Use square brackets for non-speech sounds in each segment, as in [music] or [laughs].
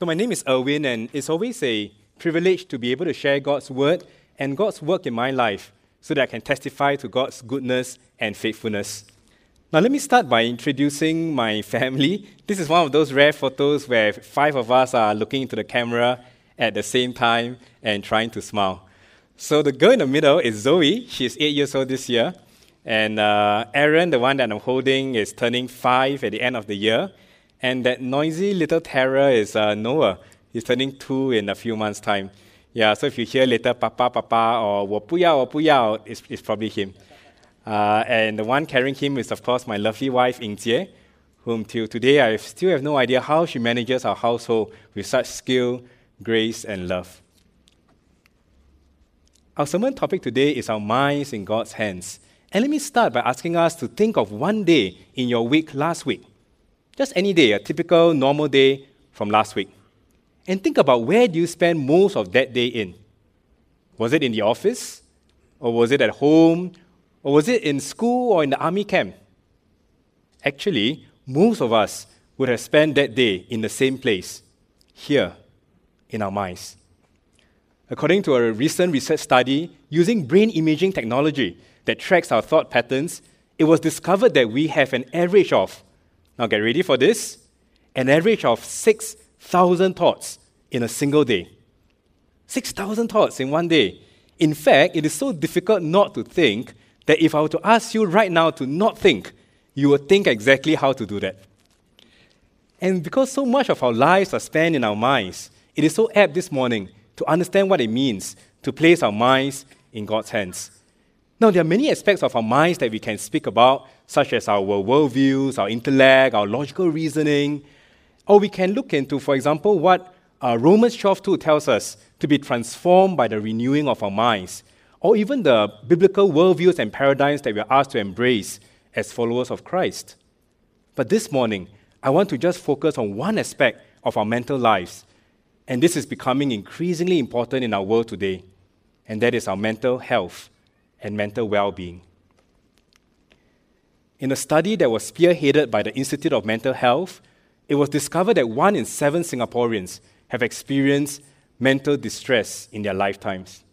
So, my name is Irwin, and it's always a privilege to be able to share God's word and God's work in my life so that I can testify to God's goodness and faithfulness. Now, let me start by introducing my [laughs] family. This is one of those rare photos where five of us are looking into the camera at the same time and trying to smile. So, the girl in the middle is Zoe. She's eight years old this year. And uh, Aaron, the one that I'm holding, is turning five at the end of the year. And that noisy little terror is uh, Noah. He's turning two in a few months' time. Yeah, so if you hear later Papa, Papa, or wapuya wapuya, it's, it's probably him. Uh, and the one carrying him is, of course, my lovely wife, Ying Jie, whom till today I still have no idea how she manages our household with such skill, grace, and love. Our sermon topic today is our minds in God's hands. And let me start by asking us to think of one day in your week last week just any day, a typical normal day from last week. And think about where do you spend most of that day in? Was it in the office? Or was it at home? Or was it in school or in the army camp? Actually, most of us would have spent that day in the same place, here, in our minds. According to a recent research study using brain imaging technology that tracks our thought patterns, it was discovered that we have an average of now get ready for this an average of 6,000 thoughts in a single day. 6,000 thoughts in one day. In fact, it is so difficult not to think that if I were to ask you right now to not think, you would think exactly how to do that. And because so much of our lives are spent in our minds, it is so apt this morning to understand what it means to place our minds in God's hands. Now, there are many aspects of our minds that we can speak about, such as our worldviews, our intellect, our logical reasoning. Or we can look into, for example, what uh, Romans 12:2 tells us to be transformed by the renewing of our minds, or even the biblical worldviews and paradigms that we are asked to embrace as followers of Christ. But this morning, I want to just focus on one aspect of our mental lives, and this is becoming increasingly important in our world today, and that is our mental health and mental well being. In a study that was spearheaded by the Institute of Mental Health, it was discovered that one in seven Singaporeans have experienced mental distress in their lifetimes.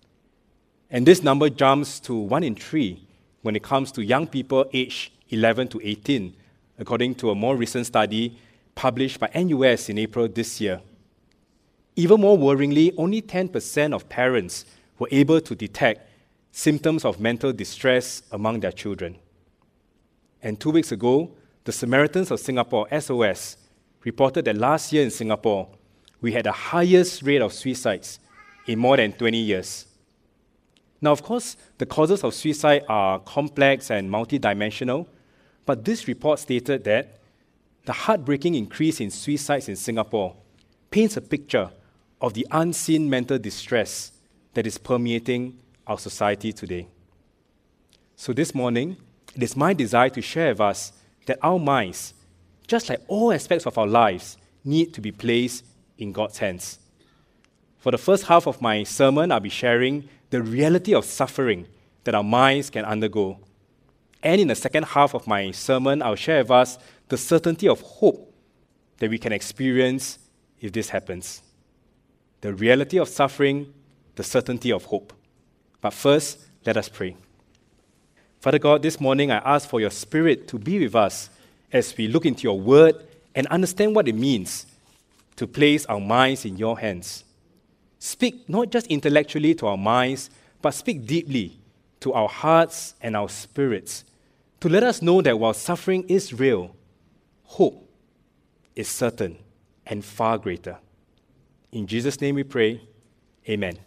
And this number jumps to one in three when it comes to young people aged 11 to 18, according to a more recent study published by NUS in April this year. Even more worryingly, only 10% of parents were able to detect symptoms of mental distress among their children. And two weeks ago, the Samaritans of Singapore, SOS, reported that last year in Singapore, we had the highest rate of suicides in more than 20 years. Now, of course, the causes of suicide are complex and multidimensional, but this report stated that the heartbreaking increase in suicides in Singapore paints a picture of the unseen mental distress that is permeating our society today. So, this morning, it is my desire to share with us that our minds, just like all aspects of our lives, need to be placed in God's hands. For the first half of my sermon, I'll be sharing the reality of suffering that our minds can undergo. And in the second half of my sermon, I'll share with us the certainty of hope that we can experience if this happens. The reality of suffering, the certainty of hope. But first, let us pray. Father God, this morning I ask for your Spirit to be with us as we look into your word and understand what it means to place our minds in your hands. Speak not just intellectually to our minds, but speak deeply to our hearts and our spirits to let us know that while suffering is real, hope is certain and far greater. In Jesus' name we pray. Amen.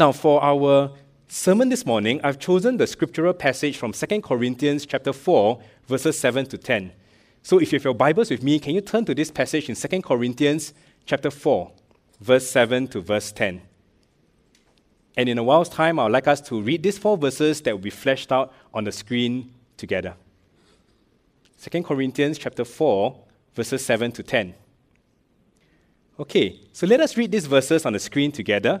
Now, for our sermon this morning, I've chosen the scriptural passage from 2 Corinthians chapter 4, verses 7 to 10. So if you have your Bibles with me, can you turn to this passage in 2 Corinthians chapter 4, verse 7 to verse 10. And in a while's time, I would like us to read these four verses that will be fleshed out on the screen together. 2 Corinthians chapter 4, verses 7 to 10. Okay, so let us read these verses on the screen together.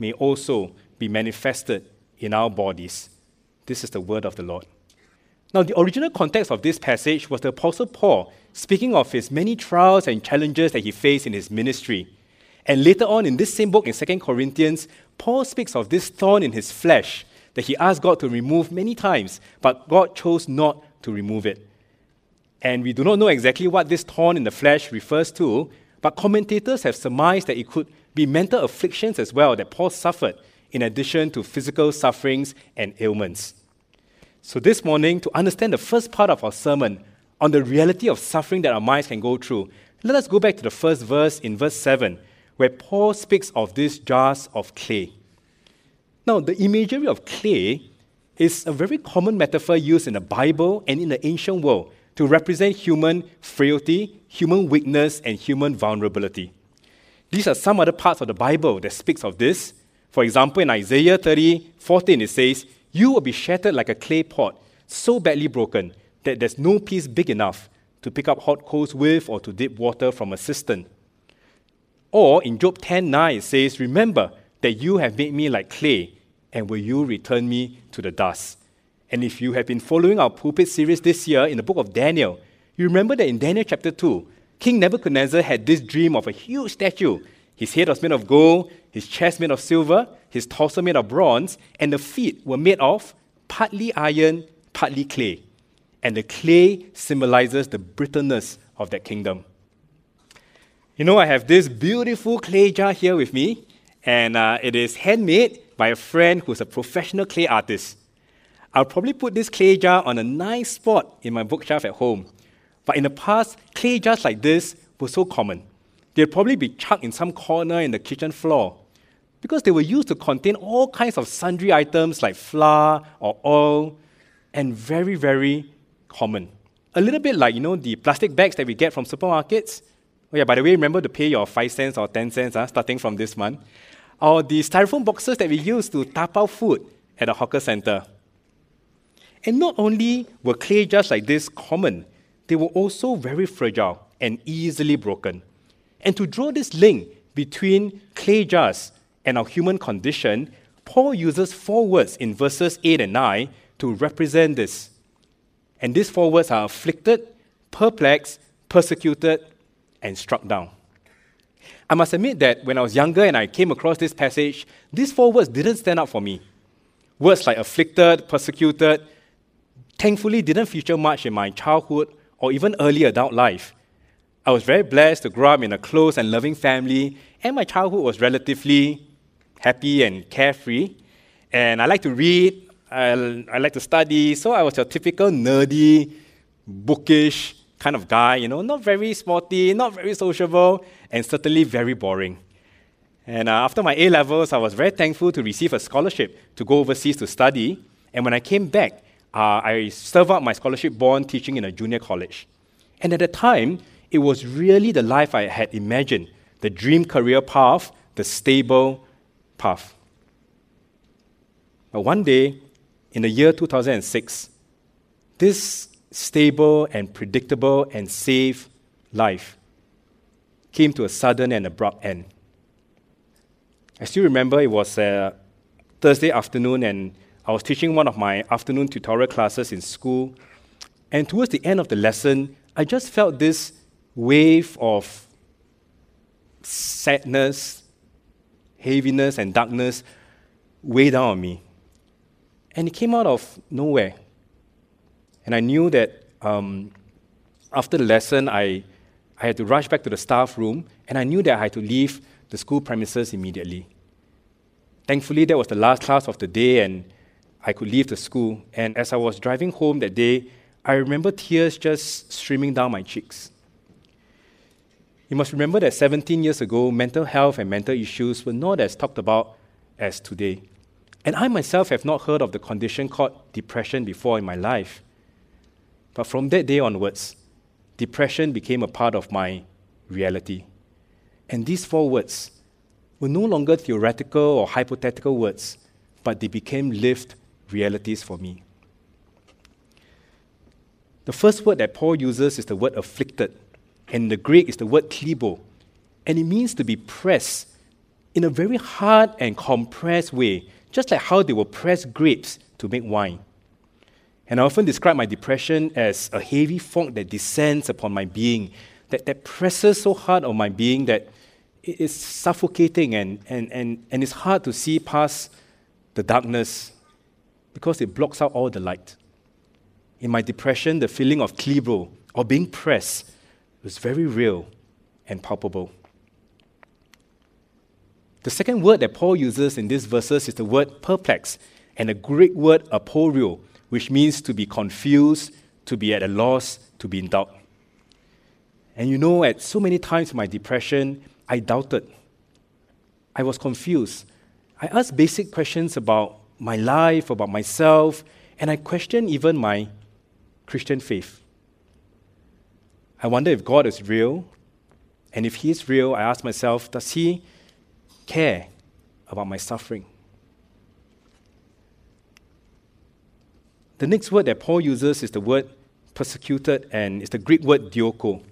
may also be manifested in our bodies. This is the word of the Lord. Now, the original context of this passage was the Apostle Paul speaking of his many trials and challenges that he faced in his ministry. And later on in this same book in 2 Corinthians, Paul speaks of this thorn in his flesh that he asked God to remove many times, but God chose not to remove it. And we do not know exactly what this thorn in the flesh refers to, but commentators have surmised that it could be mental afflictions as well that Paul suffered, in addition to physical sufferings and ailments. So, this morning, to understand the first part of our sermon on the reality of suffering that our minds can go through, let us go back to the first verse in verse 7, where Paul speaks of these jars of clay. Now, the imagery of clay is a very common metaphor used in the Bible and in the ancient world to represent human frailty, human weakness, and human vulnerability. These are some other parts of the Bible that speaks of this. For example, in Isaiah 30, 14, it says, You will be shattered like a clay pot, so badly broken that there's no piece big enough to pick up hot coals with or to dip water from a cistern. Or in Job 10, 9, it says, Remember that you have made me like clay, and will you return me to the dust? And if you have been following our pulpit series this year in the book of Daniel, you remember that in Daniel chapter 2, King Nebuchadnezzar had this dream of a huge statue. His head was made of gold, his chest made of silver, his torso made of bronze, and the feet were made of partly iron, partly clay. And the clay symbolizes the brittleness of that kingdom. You know, I have this beautiful clay jar here with me, and uh, it is handmade by a friend who's a professional clay artist. I'll probably put this clay jar on a nice spot in my bookshelf at home. But in the past, clay jars like this were so common. They'd probably be chucked in some corner in the kitchen floor because they were used to contain all kinds of sundry items like flour or oil, and very, very common. A little bit like, you know, the plastic bags that we get from supermarkets. Oh yeah, by the way, remember to pay your 5 cents or 10 cents uh, starting from this month. Or the styrofoam boxes that we use to tap out food at a hawker center. And not only were clay jars like this common, they were also very fragile and easily broken. And to draw this link between clay jars and our human condition, Paul uses four words in verses 8 and 9 to represent this. And these four words are afflicted, perplexed, persecuted, and struck down. I must admit that when I was younger and I came across this passage, these four words didn't stand out for me. Words like afflicted, persecuted, thankfully didn't feature much in my childhood or even early adult life. I was very blessed to grow up in a close and loving family, and my childhood was relatively happy and carefree. And I like to read, I, I like to study, so I was your typical nerdy, bookish kind of guy, you know, not very sporty, not very sociable, and certainly very boring. And uh, after my A levels, I was very thankful to receive a scholarship to go overseas to study. And when I came back, uh, I served out my scholarship bond teaching in a junior college. And at the time, it was really the life I had imagined the dream career path, the stable path. But one day, in the year 2006, this stable and predictable and safe life came to a sudden and abrupt end. I still remember it was a Thursday afternoon, and I was teaching one of my afternoon tutorial classes in school, and towards the end of the lesson, I just felt this wave of sadness, heaviness, and darkness weigh down on me. And it came out of nowhere. And I knew that um, after the lesson, I, I had to rush back to the staff room, and I knew that I had to leave the school premises immediately. Thankfully, that was the last class of the day, and I could leave the school. And as I was driving home that day, I remember tears just streaming down my cheeks. You must remember that 17 years ago, mental health and mental issues were not as talked about as today. And I myself have not heard of the condition called depression before in my life. But from that day onwards, depression became a part of my reality. And these four words were no longer theoretical or hypothetical words, but they became lived realities for me. The first word that Paul uses is the word afflicted, and the Greek is the word klibo, and it means to be pressed in a very hard and compressed way, just like how they will press grapes to make wine. And I often describe my depression as a heavy fog that descends upon my being, that, that presses so hard on my being that it is suffocating and, and, and, and it's hard to see past the darkness because it blocks out all the light. In my depression, the feeling of klibo or being pressed was very real and palpable. The second word that Paul uses in these verses is the word perplex, and the Greek word aporio, which means to be confused, to be at a loss, to be in doubt. And you know, at so many times in my depression, I doubted. I was confused. I asked basic questions about my life, about myself, and I question even my Christian faith. I wonder if God is real, and if He is real, I ask myself, does He care about my suffering? The next word that Paul uses is the word persecuted, and it's the Greek word dioko.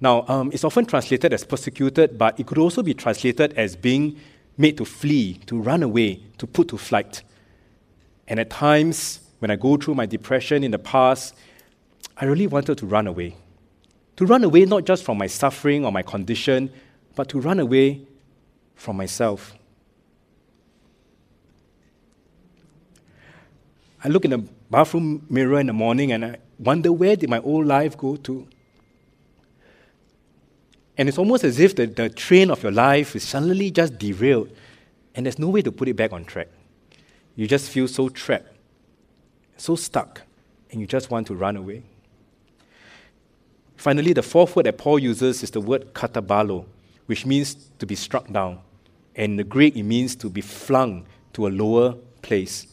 Now, um, it's often translated as persecuted, but it could also be translated as being made to flee, to run away, to put to flight. And at times, when I go through my depression in the past, I really wanted to run away. To run away not just from my suffering or my condition, but to run away from myself. I look in the bathroom mirror in the morning and I wonder where did my old life go to? And it's almost as if the, the train of your life is suddenly just derailed and there's no way to put it back on track. You just feel so trapped, so stuck, and you just want to run away. Finally, the fourth word that Paul uses is the word katabalo, which means to be struck down. And in the Greek, it means to be flung to a lower place.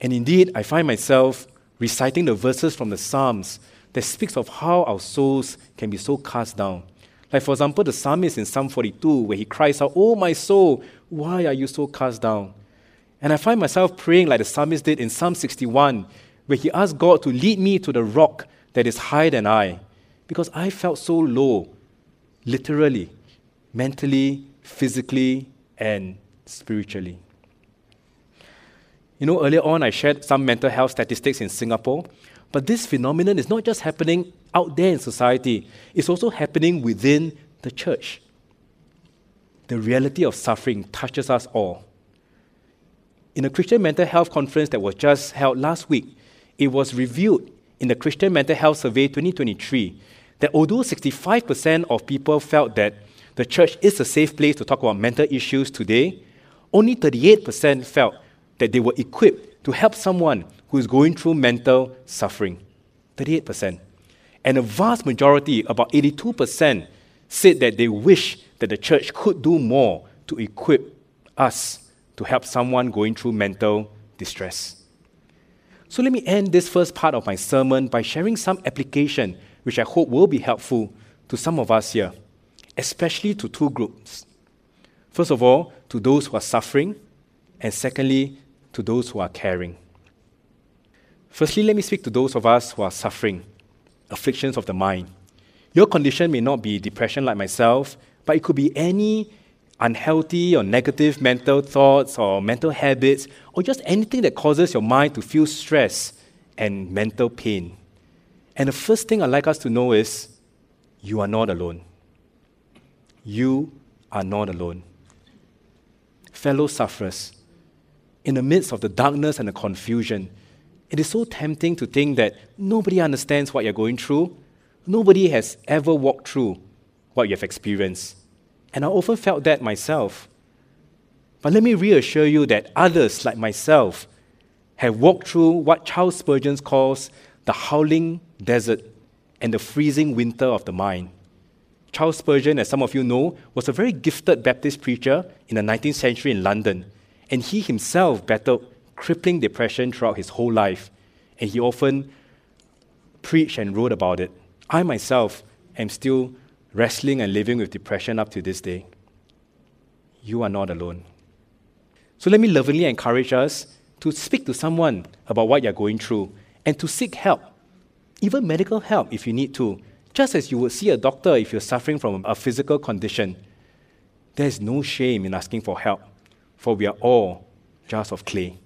And indeed, I find myself reciting the verses from the Psalms that speaks of how our souls can be so cast down. Like, for example, the psalmist in Psalm 42, where he cries out, Oh, my soul, why are you so cast down? And I find myself praying like the psalmist did in Psalm 61, where he asked God to lead me to the rock that is higher than I, because I felt so low, literally, mentally, physically, and spiritually. You know, earlier on, I shared some mental health statistics in Singapore, but this phenomenon is not just happening out there in society, it's also happening within the church. The reality of suffering touches us all. In a Christian mental health conference that was just held last week, it was revealed in the Christian Mental Health Survey 2023 that although 65% of people felt that the church is a safe place to talk about mental issues today, only 38% felt that they were equipped to help someone who is going through mental suffering. 38%. And a vast majority, about 82%, said that they wish that the church could do more to equip us to help someone going through mental distress. So let me end this first part of my sermon by sharing some application which I hope will be helpful to some of us here, especially to two groups. First of all, to those who are suffering, and secondly, to those who are caring. Firstly, let me speak to those of us who are suffering afflictions of the mind. Your condition may not be depression like myself, but it could be any unhealthy or negative mental thoughts or mental habits, or just anything that causes your mind to feel stress and mental pain. And the first thing I'd like us to know is you are not alone. You are not alone. Fellow sufferers, in the midst of the darkness and the confusion, it is so tempting to think that nobody understands what you're going through, Nobody has ever walked through what you have experienced. And I often felt that myself. But let me reassure you that others like myself have walked through what Charles Spurgeon calls the howling desert and the freezing winter of the mind. Charles Spurgeon, as some of you know, was a very gifted Baptist preacher in the 19th century in London, and he himself battled crippling depression throughout his whole life, and he often preached and wrote about it. I myself am still wrestling and living with depression up to this day. You are not alone. So let me lovingly encourage us to speak to someone about what you're going through and to seek help, even medical help if you need to, just as you would see a doctor if you're suffering from a physical condition. There is no shame in asking for help, for we are all jars of clay.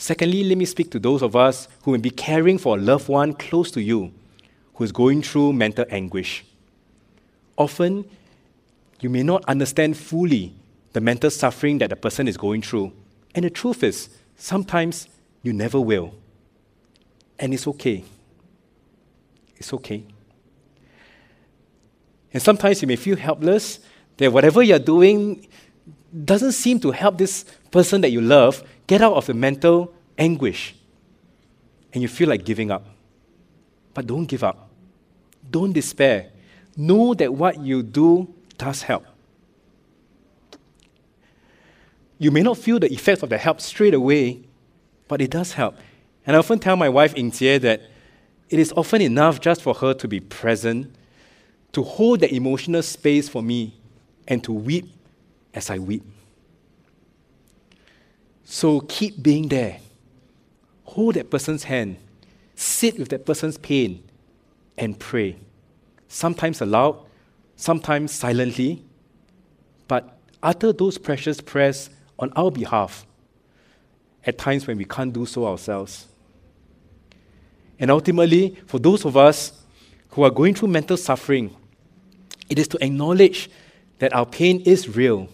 Secondly, let me speak to those of us who may be caring for a loved one close to you who is going through mental anguish. Often, you may not understand fully the mental suffering that the person is going through. And the truth is, sometimes you never will. And it's okay. It's okay. And sometimes you may feel helpless that whatever you're doing doesn't seem to help this person that you love get out of the mental anguish. And you feel like giving up. But don't give up. Don't despair. Know that what you do does help. You may not feel the effects of the help straight away, but it does help. And I often tell my wife, Ying Jie, that it is often enough just for her to be present, to hold the emotional space for me, and to weep as I weep. So keep being there. Hold that person's hand. Sit with that person's pain and pray. Sometimes aloud, sometimes silently, but utter those precious prayers on our behalf at times when we can't do so ourselves. And ultimately, for those of us who are going through mental suffering, it is to acknowledge that our pain is real.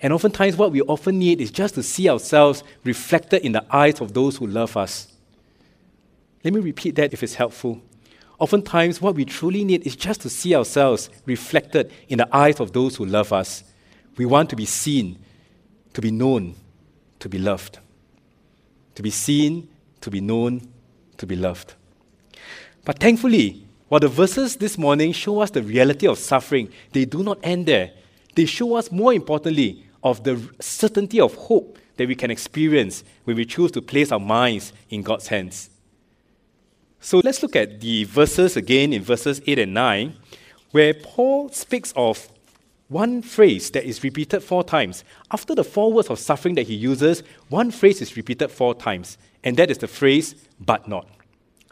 And oftentimes, what we often need is just to see ourselves reflected in the eyes of those who love us. Let me repeat that if it's helpful. Oftentimes, what we truly need is just to see ourselves reflected in the eyes of those who love us. We want to be seen, to be known, to be loved. To be seen, to be known, to be loved. But thankfully, while the verses this morning show us the reality of suffering, they do not end there. They show us, more importantly, of the certainty of hope that we can experience when we choose to place our minds in God's hands. So let's look at the verses again in verses 8 and 9, where Paul speaks of one phrase that is repeated four times. After the four words of suffering that he uses, one phrase is repeated four times, and that is the phrase, but not.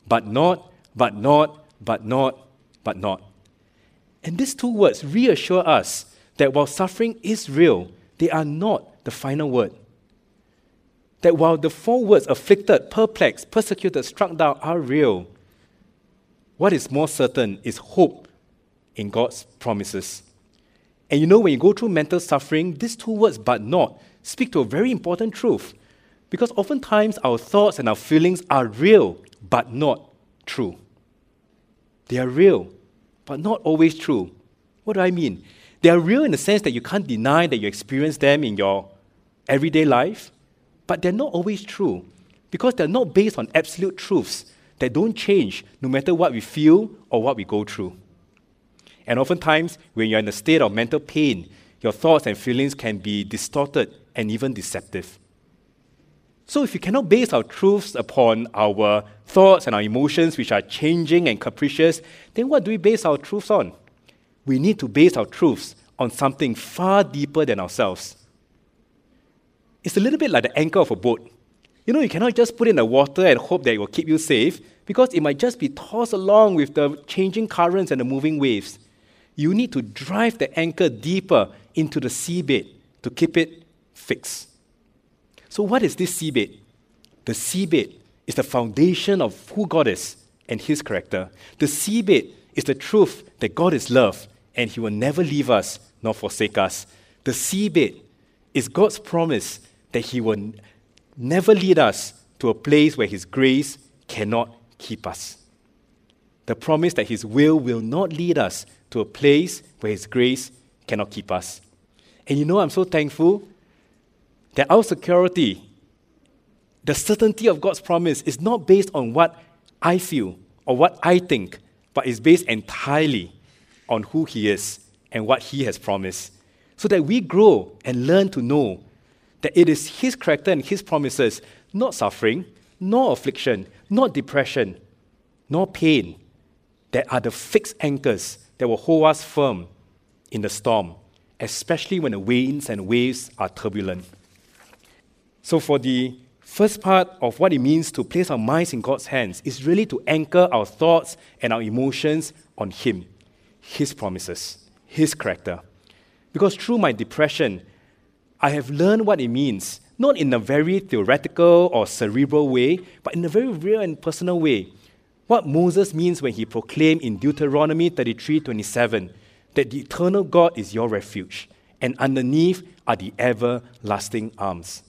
But not, but not, but not, but not. And these two words reassure us that while suffering is real, they are not the final word. That while the four words afflicted, perplexed, persecuted, struck down are real, what is more certain is hope in God's promises. And you know, when you go through mental suffering, these two words, but not, speak to a very important truth. Because oftentimes our thoughts and our feelings are real, but not true. They are real, but not always true. What do I mean? They are real in the sense that you can't deny that you experience them in your everyday life, but they're not always true because they're not based on absolute truths that don't change no matter what we feel or what we go through. And oftentimes, when you're in a state of mental pain, your thoughts and feelings can be distorted and even deceptive. So, if we cannot base our truths upon our thoughts and our emotions, which are changing and capricious, then what do we base our truths on? We need to base our truths on something far deeper than ourselves. It's a little bit like the anchor of a boat. You know, you cannot just put in the water and hope that it will keep you safe because it might just be tossed along with the changing currents and the moving waves you need to drive the anchor deeper into the seabed to keep it fixed. So, what is this seabed? The seabed is the foundation of who God is and His character. The seabed is the truth that God is love and He will never leave us nor forsake us. The seabed is God's promise that He will never lead us to a place where His grace cannot keep us. the promise that His will will not lead us to a place where His grace cannot keep us. And you know, I'm so thankful that our security, the certainty of God's promise, is not based on what I feel or what I think, but is based entirely on who He is and what He has promised. So that we grow and learn to know that it is His character and His promises, not suffering, nor affliction, nor depression, nor pain, that are the fixed anchors that will hold us firm in the storm, especially when the winds and waves are turbulent. So, for the first part of what it means to place our minds in God's hands is really to anchor our thoughts and our emotions on Him, His promises, His character. Because through my depression, I have learned what it means, not in a very theoretical or cerebral way, but in a very real and personal way. What Moses means when he proclaimed in Deuteronomy 33 27 that the eternal God is your refuge, and underneath are the everlasting arms.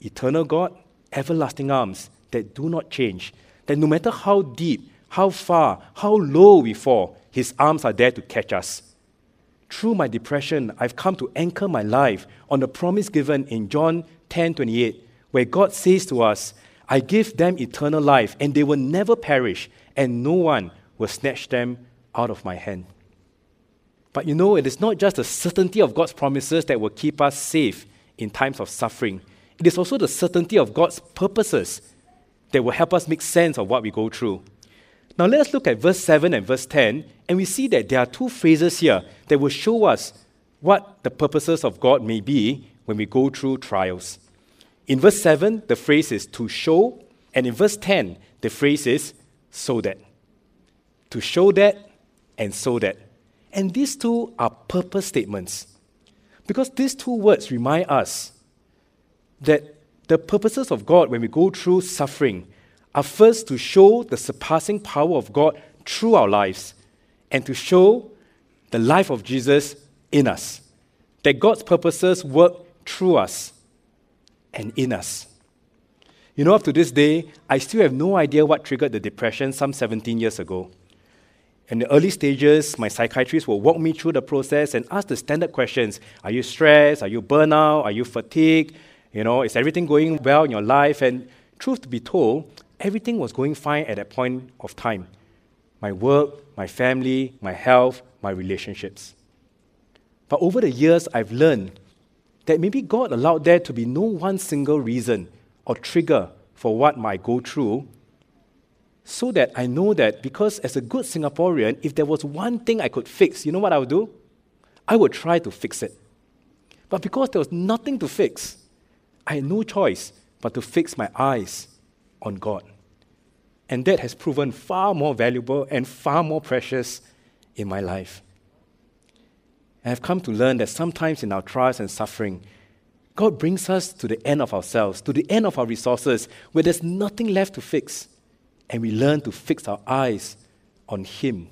Eternal God, everlasting arms that do not change, that no matter how deep, how far, how low we fall, His arms are there to catch us. Through my depression, I've come to anchor my life on the promise given in John 10 28, where God says to us, I give them eternal life, and they will never perish, and no one will snatch them out of my hand. But you know, it is not just the certainty of God's promises that will keep us safe in times of suffering. It is also the certainty of God's purposes that will help us make sense of what we go through. Now, let us look at verse 7 and verse 10, and we see that there are two phrases here that will show us what the purposes of God may be when we go through trials. In verse 7, the phrase is to show, and in verse 10, the phrase is so that. To show that and so that. And these two are purpose statements. Because these two words remind us that the purposes of God when we go through suffering are first to show the surpassing power of God through our lives and to show the life of Jesus in us. That God's purposes work through us and in us. You know, up to this day, I still have no idea what triggered the depression some 17 years ago. In the early stages, my psychiatrist will walk me through the process and ask the standard questions Are you stressed? Are you burnout? Are you fatigued? You know, is everything going well in your life? And truth to be told, everything was going fine at that point of time my work, my family, my health, my relationships. But over the years, I've learned that maybe God allowed there to be no one single reason or trigger for what might go through, so that I know that because as a good Singaporean, if there was one thing I could fix, you know what I would do? I would try to fix it. But because there was nothing to fix, I had no choice but to fix my eyes on God. And that has proven far more valuable and far more precious in my life. I have come to learn that sometimes in our trials and suffering, God brings us to the end of ourselves, to the end of our resources, where there's nothing left to fix. And we learn to fix our eyes on Him,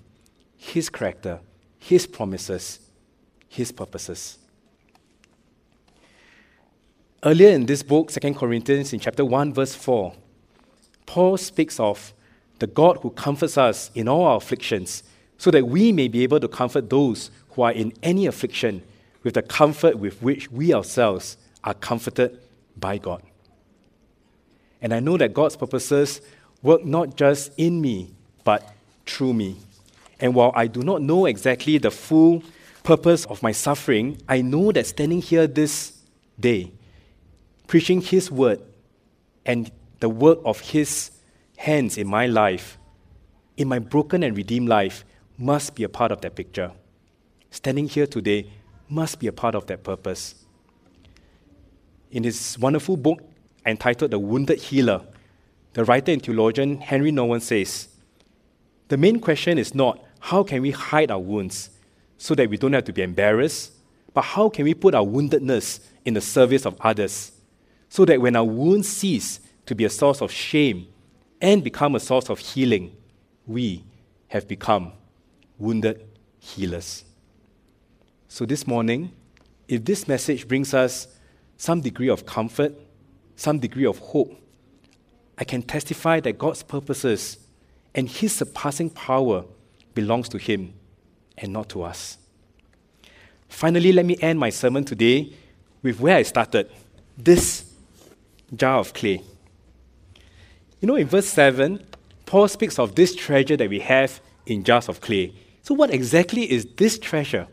His character, His promises, His purposes. Earlier in this book, 2 Corinthians, in chapter 1, verse 4, Paul speaks of the God who comforts us in all our afflictions, so that we may be able to comfort those who are in any affliction with the comfort with which we ourselves are comforted by God. And I know that God's purposes work not just in me, but through me. And while I do not know exactly the full purpose of my suffering, I know that standing here this day, preaching His word and the work of His hands in my life, in my broken and redeemed life, must be a part of that picture standing here today must be a part of that purpose. In his wonderful book entitled The Wounded Healer, the writer and theologian Henri Nouwen says The main question is not how can we hide our wounds so that we don't have to be embarrassed, but how can we put our woundedness in the service of others so that when our wounds cease to be a source of shame and become a source of healing, we have become wounded healers. So, this morning, if this message brings us some degree of comfort, some degree of hope, I can testify that God's purposes and His surpassing power belongs to Him and not to us. Finally, let me end my sermon today with where I started this jar of clay. You know, in verse 7, Paul speaks of this treasure that we have in jars of clay. So, what exactly is this treasure?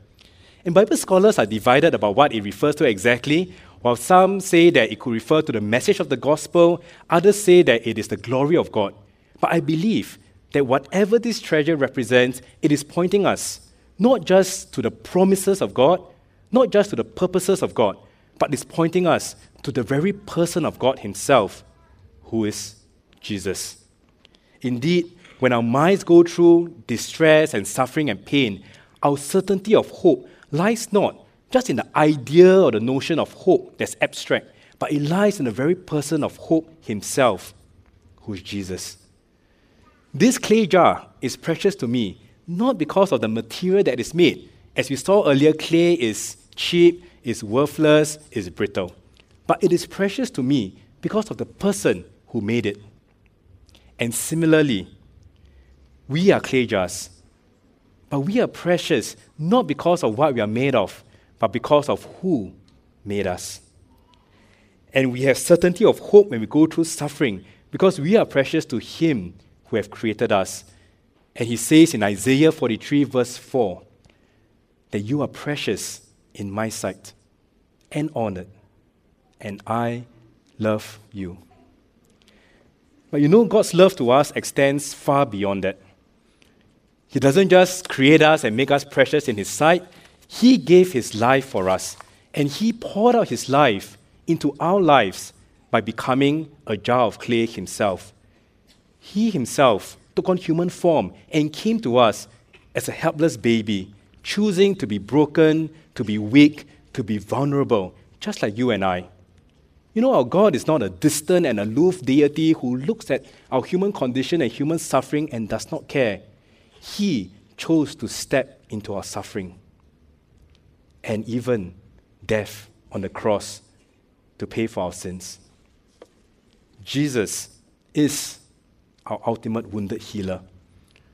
And Bible scholars are divided about what it refers to exactly. While some say that it could refer to the message of the gospel, others say that it is the glory of God. But I believe that whatever this treasure represents, it is pointing us not just to the promises of God, not just to the purposes of God, but it's pointing us to the very person of God Himself, who is Jesus. Indeed, when our minds go through distress and suffering and pain, our certainty of hope lies not just in the idea or the notion of hope that's abstract, but it lies in the very person of hope himself, who is Jesus. This clay jar is precious to me, not because of the material that is made. As we saw earlier, clay is cheap, is worthless, is brittle. But it is precious to me because of the person who made it. And similarly, we are clay jars, but we are precious not because of what we are made of, but because of who made us. And we have certainty of hope when we go through suffering because we are precious to Him who have created us. And He says in Isaiah 43, verse 4, that you are precious in my sight and honored, and I love you. But you know, God's love to us extends far beyond that. He doesn't just create us and make us precious in His sight, He gave His life for us, and He poured out His life into our lives by becoming a jar of clay Himself. He Himself took on human form and came to us as a helpless baby, choosing to be broken, to be weak, to be vulnerable, just like you and I. You know, our God is not a distant and aloof deity who looks at our human condition and human suffering and does not care. He chose to step into our suffering and even death on the cross to pay for our sins. Jesus is our ultimate wounded healer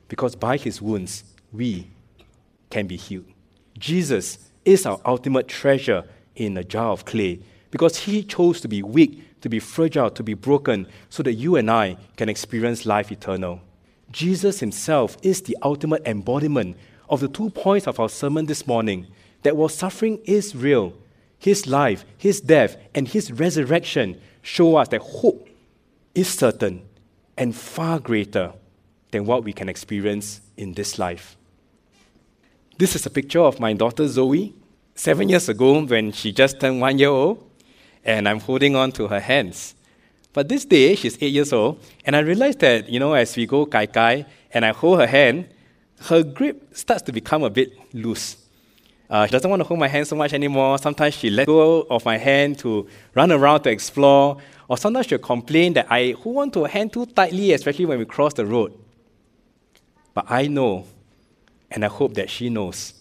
because by his wounds we can be healed. Jesus is our ultimate treasure in a jar of clay because he chose to be weak, to be fragile, to be broken, so that you and I can experience life eternal. Jesus himself is the ultimate embodiment of the two points of our sermon this morning that while suffering is real, his life, his death, and his resurrection show us that hope is certain and far greater than what we can experience in this life. This is a picture of my daughter Zoe, seven years ago when she just turned one year old, and I'm holding on to her hands. But this day, she's eight years old, and I realized that, you know, as we go kai kai and I hold her hand, her grip starts to become a bit loose. Uh, she doesn't want to hold my hand so much anymore. Sometimes she lets go of my hand to run around to explore, or sometimes she'll complain that I hold on to her hand too tightly, especially when we cross the road. But I know, and I hope that she knows,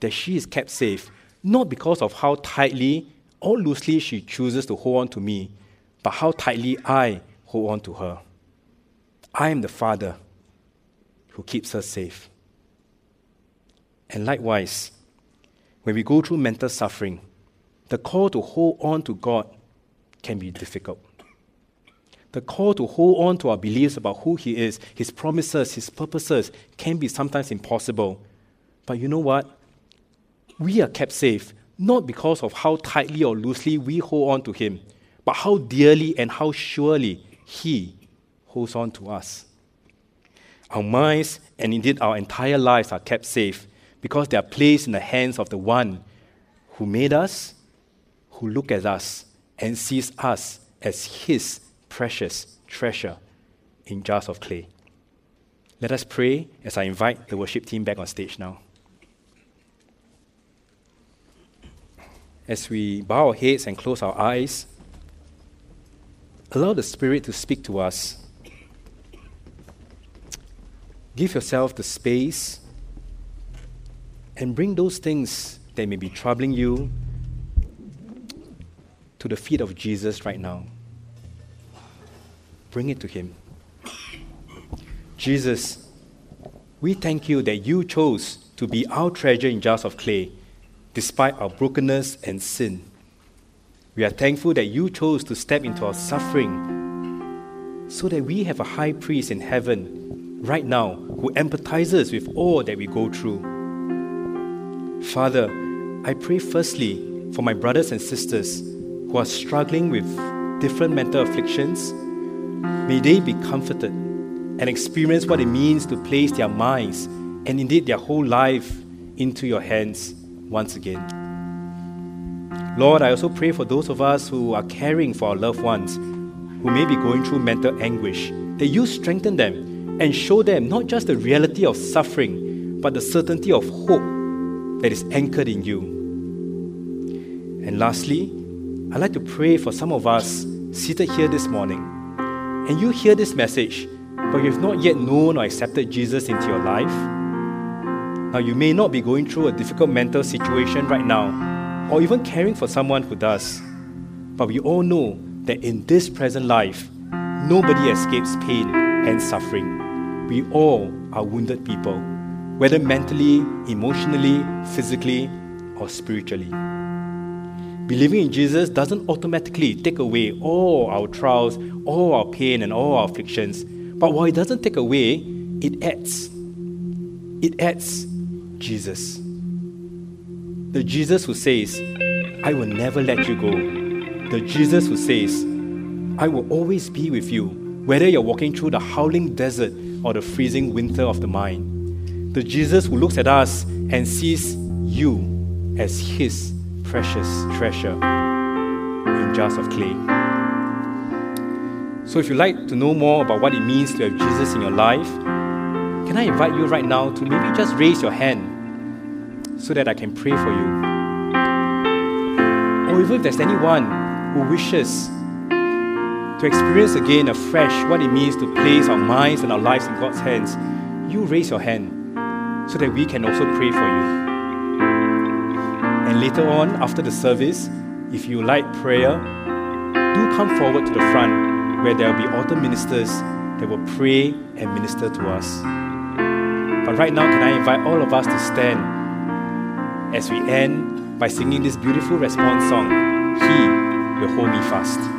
that she is kept safe, not because of how tightly or loosely she chooses to hold on to me, but how tightly I hold on to her. I am the Father who keeps her safe. And likewise, when we go through mental suffering, the call to hold on to God can be difficult. The call to hold on to our beliefs about who He is, His promises, His purposes, can be sometimes impossible. But you know what? We are kept safe not because of how tightly or loosely we hold on to Him, but how dearly and how surely He holds on to us. Our minds and indeed our entire lives are kept safe because they are placed in the hands of the one who made us, who look at us and sees us as His precious treasure in jars of clay. Let us pray as I invite the worship team back on stage now. As we bow our heads and close our eyes, Allow the Spirit to speak to us. Give yourself the space and bring those things that may be troubling you to the feet of Jesus right now. Bring it to Him. Jesus, we thank you that you chose to be our treasure in jars of clay, despite our brokenness and sin. We are thankful that you chose to step into our suffering so that we have a high priest in heaven right now who empathizes with all that we go through. Father, I pray firstly for my brothers and sisters who are struggling with different mental afflictions. May they be comforted and experience what it means to place their minds and indeed their whole life into your hands once again. Lord, I also pray for those of us who are caring for our loved ones who may be going through mental anguish, that you strengthen them and show them not just the reality of suffering, but the certainty of hope that is anchored in you. And lastly, I'd like to pray for some of us seated here this morning, and you hear this message but you have not yet known or accepted Jesus into your life, now you may not be going through a difficult mental situation right now, or even caring for someone who does. But we all know that in this present life, nobody escapes pain and suffering. We all are wounded people, whether mentally, emotionally, physically, or spiritually. Believing in Jesus doesn't automatically take away all our trials, all our pain, and all our afflictions but while it doesn't take away, it adds. It adds Jesus. The Jesus who says, I will never let you go. The Jesus who says, I will always be with you, whether you're walking through the howling desert or the freezing winter of the mind. The Jesus who looks at us and sees you as his precious treasure in jars of clay. So, if you'd like to know more about what it means to have Jesus in your life, can I invite you right now to maybe just raise your hand so that I can pray for you? Or even if there's anyone who wishes to experience again afresh what it means to place our minds and our lives in God's hands, you raise your hand so that we can also pray for you. And later on, after the service, if you like prayer, do come forward to the front where there will be altar ministers that will pray and minister to us. Right now, can I invite all of us to stand as we end by singing this beautiful response song, He Will Hold Me Fast.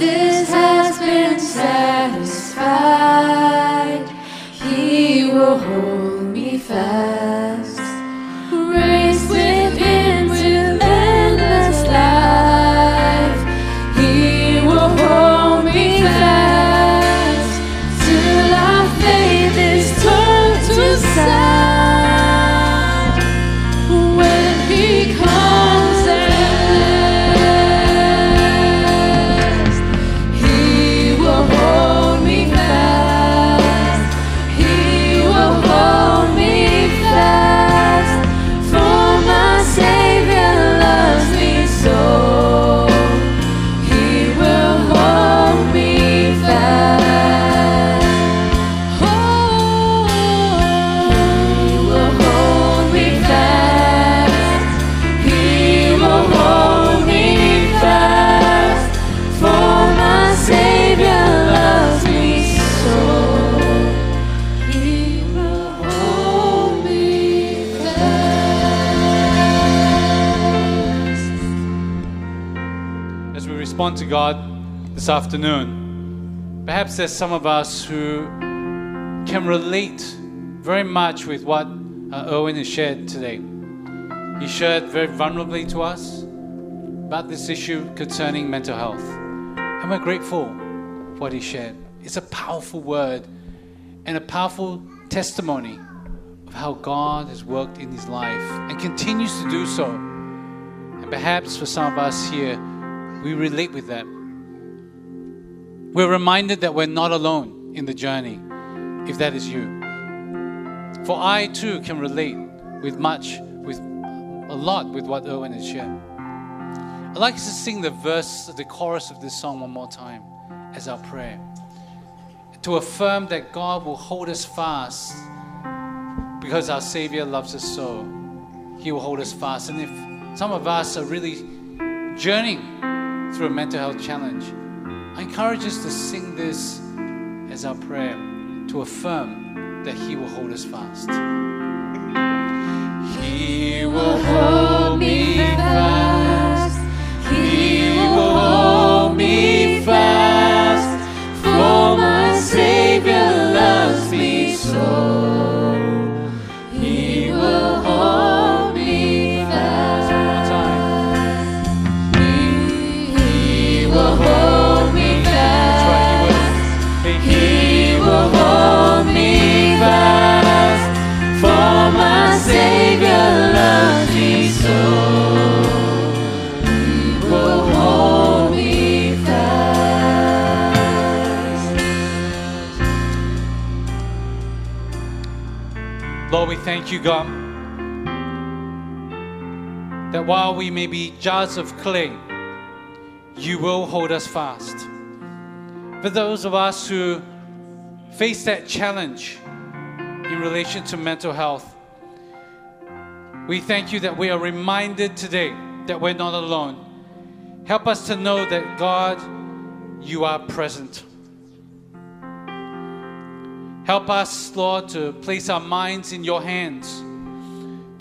Justice has been satisfied. Respond to God this afternoon, perhaps there's some of us who can relate very much with what uh, has shared today. He shared very vulnerably to us about this issue concerning mental health. And we're grateful for what he shared. It's a powerful word and a powerful testimony of how God has worked in his life and continues to do so. And perhaps for some of us here, we relate with that. We're reminded that we're not alone in the journey, if that is you. For I too can relate with much, with a lot with what Irwin has shared. I'd like us to sing the verse, the chorus of this song one more time as our prayer. To affirm that God will hold us fast because our Savior loves us so. He will hold us fast. And if some of us are really journeying through a mental health challenge, I encourage us to sing this as our prayer to affirm that He will hold us fast. He will thank you, God, that while we may be jars of clay, you will hold us fast. For those of us who face that challenge in relation to mental health, we thank you that we are reminded today that we're not alone. Help us to know that, God, you are present. Help us, Lord, to place our minds in your hands,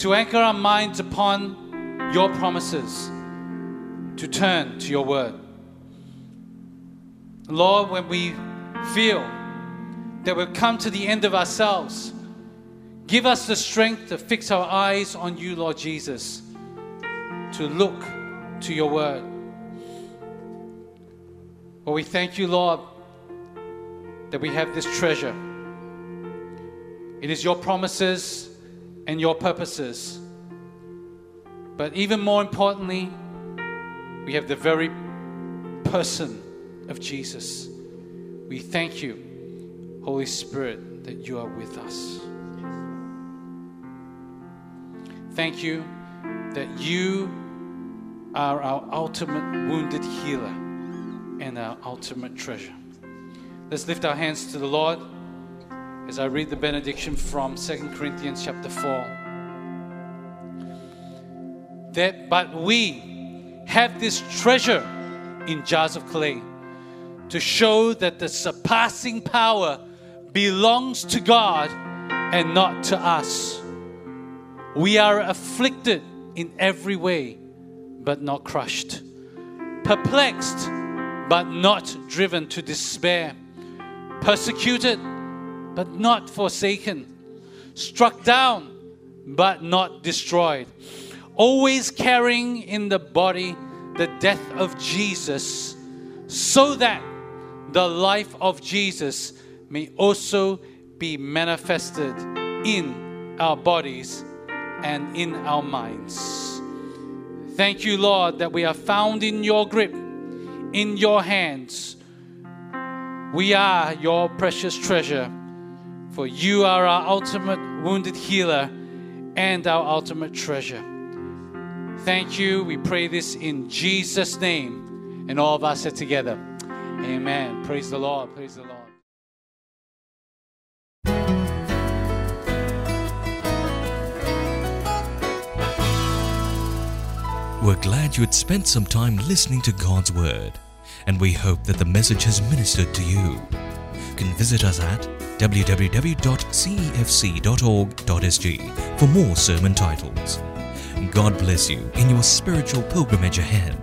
to anchor our minds upon your promises, to turn to your word. Lord, when we feel that we've come to the end of ourselves, give us the strength to fix our eyes on you, Lord Jesus, to look to your word. Well, we thank you, Lord, that we have this treasure. It is your promises and your purposes. But even more importantly, we have the very person of Jesus. We thank you, Holy Spirit, that you are with us. Thank you that you are our ultimate wounded healer and our ultimate treasure. Let's lift our hands to the Lord as I read the benediction from 2 Corinthians chapter 4. That but we have this treasure in jars of clay to show that the surpassing power belongs to God and not to us. We are afflicted in every way, but not crushed, perplexed, but not driven to despair, persecuted, but not forsaken, struck down, but not destroyed, always carrying in the body the death of Jesus, so that the life of Jesus may also be manifested in our bodies and in our minds. Thank you, Lord, that we are found in your grip, in your hands. We are your precious treasure, for you are our ultimate wounded healer and our ultimate treasure. Thank you. We pray this in Jesus' name. And all of us said together, Amen. Praise the Lord. Praise the Lord. We're glad you had spent some time listening to God's Word, and we hope that the message has ministered to you. You can visit us at www.cefc.org.sg for more sermon titles. God bless you in your spiritual pilgrimage ahead.